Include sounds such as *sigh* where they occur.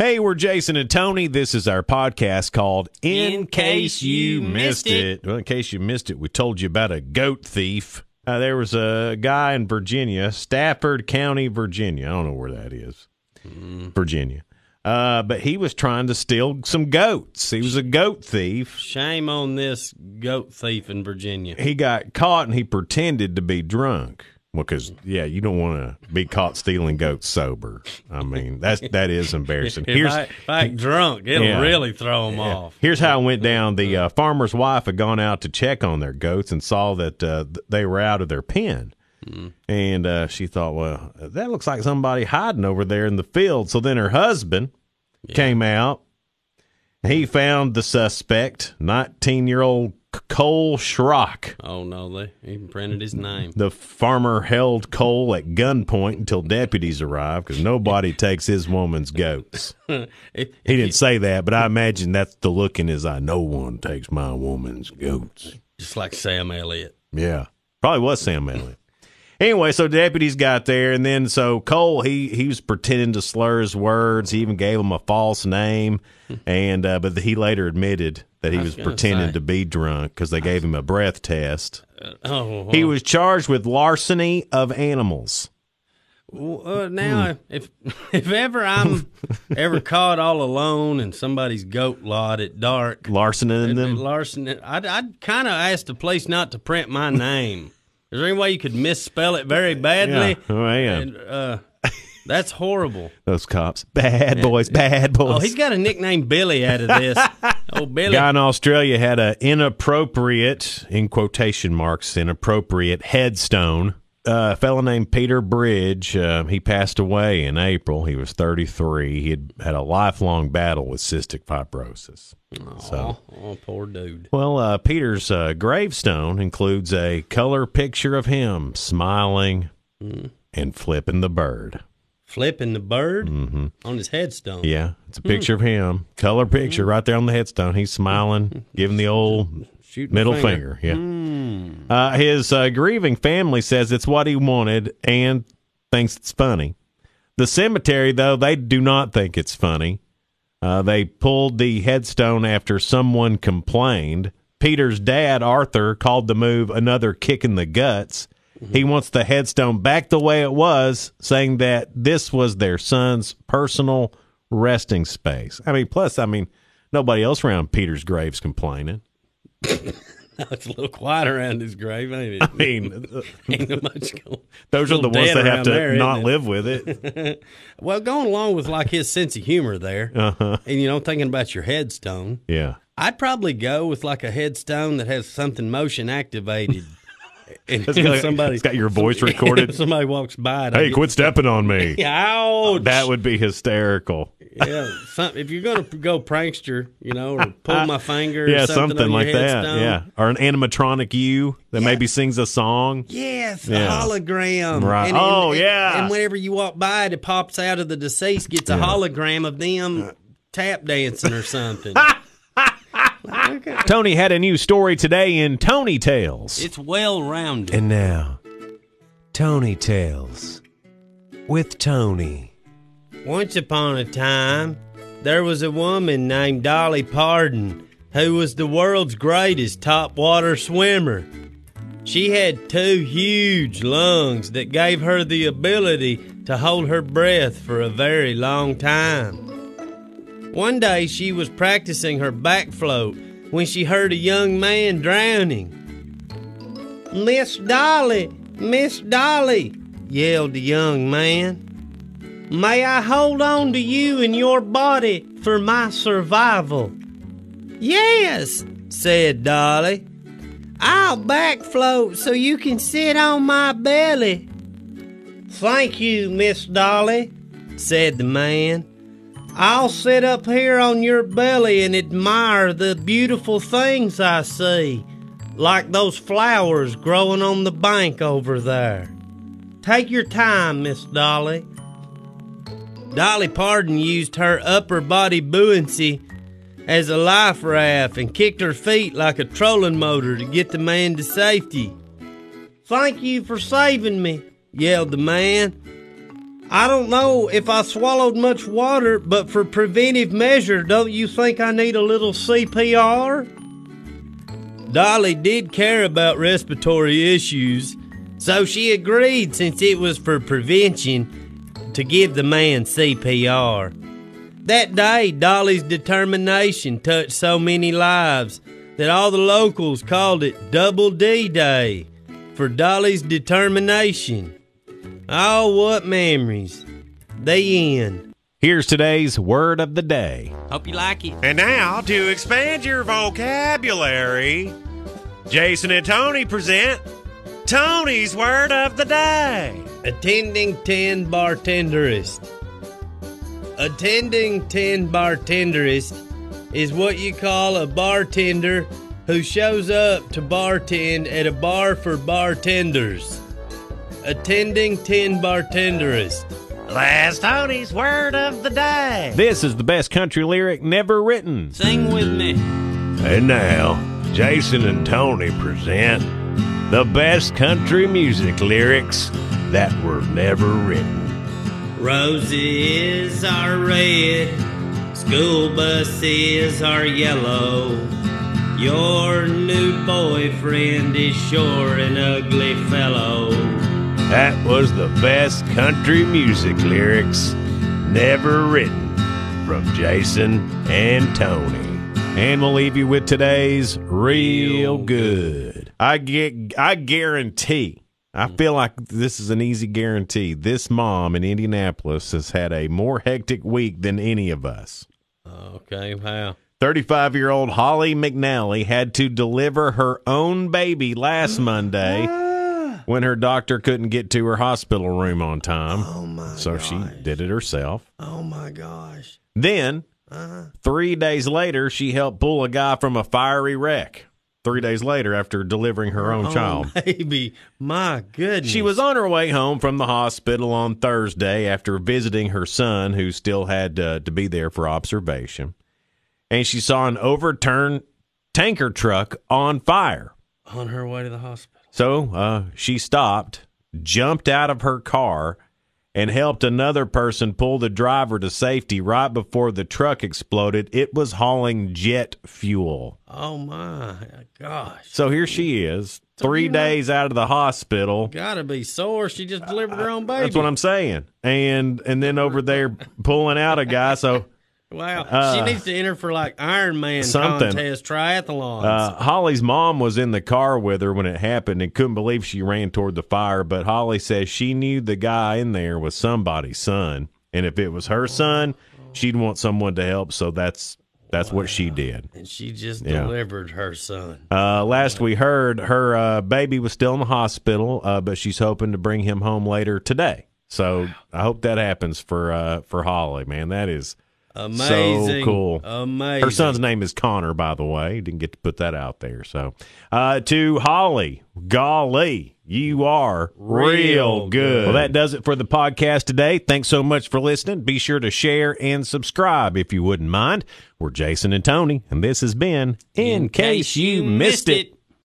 Hey, we're Jason and Tony. This is our podcast called In, Case You Missed it. Well, in case you missed it, we told you about a goat thief. Uh, there was a guy in Virginia, Stafford County, Virginia. I don't know where that is. Virginia. Uh, but he was trying to steal some goats. He was a goat thief. Shame on this goat thief in Virginia. He got caught and he pretended to be drunk. Well, because yeah, you don't want to be caught stealing goats sober. I mean, that's that is embarrassing. *laughs* If I, if I drunk, it'll Yeah. really throw them Yeah. off. Here's how it went down. The uh, farmer's wife had gone out to check on their goats and saw that uh, they were out of their pen. And uh, she thought, well, that looks like somebody hiding over there in the field. So then her husband came out. He found the suspect, 19 year old Cole Schrock. Oh no, they even printed his name. The farmer held Cole at gunpoint until deputies arrived because nobody *laughs* takes his woman's goats. *laughs* If- He if didn't say that, but I imagine that's the look in his eye. No one takes my woman's goats. just like Sam Elliott. Yeah, probably was Sam Elliott. Anyway, so deputies got there, and then so Cole he he was pretending to slur his words. He even gave him a false name, and uh, but he later admitted that he I was, was pretending say. to be drunk because they gave him a breath test. Oh, He was charged with larceny of animals. Well, uh, now Hmm. if *laughs* if ever I'm *laughs* ever caught all alone in somebody's goat lot at dark, Larcening and- them. Larson, I'd, I'd kind of ask the police not to print my name. *laughs* Is there any way you could misspell it very badly? Yeah. Oh, yeah. And, uh, that's horrible. Those cops, bad boys, bad boys. Oh, he's got a nickname Billy out of this. *laughs* Oh, Billy. guy in Australia had an inappropriate, in quotation marks, inappropriate headstone. Uh, a fellow named Peter Bridge, uh, he passed away in April. He was 33. He had had a lifelong battle with cystic fibrosis. So, Oh, oh, poor dude. well, uh, Peter's uh, gravestone includes a color picture of him smiling and flipping the bird. Flipping the bird on his headstone. Mm-hmm. Yeah, it's a picture of him, color picture right there on the headstone. He's smiling, *laughs* giving the old Shooting middle finger. finger. Yeah. Uh, his uh, grieving family says it's what he wanted and thinks it's funny. The cemetery, though, they do not think it's funny. Uh, they pulled the headstone after someone complained. Peter's dad, Arthur, called the move another kick in the guts. He wants the headstone back the way it was, saying that this was their son's personal resting space. I mean, plus, I mean, nobody else around Peter's grave's complaining. *laughs* it's a little quiet around his grave, ain't it? I mean, *laughs* ain't no much going. *laughs* those are the ones that have to there, isn't live with it. Well, going along with like his sense of humor there, Uh-huh. and you know, thinking about your headstone, Yeah. I'd probably go with like a headstone that has something motion activated. And It's got- *laughs* somebody, it's got your voice *laughs* recorded. Somebody walks by, Hey, quit stepping on me. *laughs* Ouch! That would be hysterical. yeah. Some, if you're gonna go prankster, you know, or pull my finger, or Yeah, something, something, like that. Yeah. Or an animatronic you that maybe sings a song. Yes, Yeah. hologram. Right. And, Oh, and- yeah. And whenever you walk by it, it pops out of the deceased, gets a hologram of them uh, tap dancing or something. Tony had a new story today in Tony Tales. it's well rounded. And now, Tony Tales with Tony. Once upon a time, there was a woman named Dolly Parton who was the world's greatest top water swimmer. She had two huge lungs that gave her the ability to hold her breath for a very long time. One day she was practicing her back float when she heard a young man drowning. Miss Dolly, Miss Dolly, yelled the young man. May I hold on to you and your body for my survival? Yes, said Dolly. I'll back float so you can sit on my belly. Thank you, Miss Dolly, said the man. I'll sit up here on your belly and admire the beautiful things I see, like those flowers growing on the bank over there. Take your time, Miss Dolly. Dolly Parton used her upper body buoyancy as a life raft and kicked her feet like a trolling motor to get the man to safety. Thank you for saving me, yelled the man. I don't know if I swallowed much water, but for preventive measure, don't you think I need a little CPR? Dolly did care about respiratory issues, so she agreed since it was for prevention to give the man CPR. That day, Dolly's determination touched so many lives that all the locals called it Double D Day for Dolly's determination. Oh, what memories. The end. Here's today's word of the day. Hope you like it. And now, to expand your vocabulary, Jason and Tony present Tony's Word of the Day. Attending 10 bartenderist. Attending 10 bartenderist is what you call a bartender who shows up to bartend at a bar for bartenders. Attending 10 bartenderist. Last Tony's Word of the Day. This is the best country lyric never written. Sing with me. And now, Jason and Tony present the best country music lyrics that were never written. Roses are red, school buses are yellow. Your new boyfriend is sure an ugly fellow. That was the best country music lyrics never written from Jason and Tony. And we'll leave you with today's real good. I get I guarantee. I mm. feel like this is an easy guarantee. This mom in Indianapolis has had a more hectic week than any of us. Okay, wow. 35 year old Holly McNally had to deliver her own baby last *gasps* Monday when her doctor couldn't get to her hospital room on time. Oh my so she did it herself. Oh my gosh. Then, three days later, she helped pull a guy from a fiery wreck. Three days later, after delivering her own child. Oh, *laughs* baby. My goodness. She was on her way home from the hospital on Thursday after visiting her son, who still had uh, to be there for observation. And she saw an overturned tanker truck on fire. on her way to the hospital. So uh, she stopped, jumped out of her car, and helped another person pull the driver to safety right before the truck exploded. It was hauling jet fuel. Oh my gosh. So here she is, three you know- days out of the hospital. Gotta be sore. She just delivered her own baby. That's what I'm saying. And and then over there pulling out a guy. So Wow. Uh, she needs to enter for like Iron Man something. contest triathlons. uh, Holly's mom was in the car with her when it happened and couldn't believe she ran toward the fire. But Holly says she knew the guy in there was somebody's son, and if it was her son, she'd want someone to help. So that's that's what she did. and she just yeah. delivered her son. Uh, last we heard, her uh, baby was still in the hospital, uh, but she's hoping to bring him home later today. So I hope that happens for uh, for Holly. Man, that is Amazing. So cool. Amazing. Her son's name is Connor, by the way. Didn't get to put that out there. So, uh, to Holly, golly, you are real, Real good. good. Well, that does it for the podcast today. Thanks so much for listening. Be sure to share and subscribe if you wouldn't mind. We're Jason and Tony, and this has been In, Case You Missed It.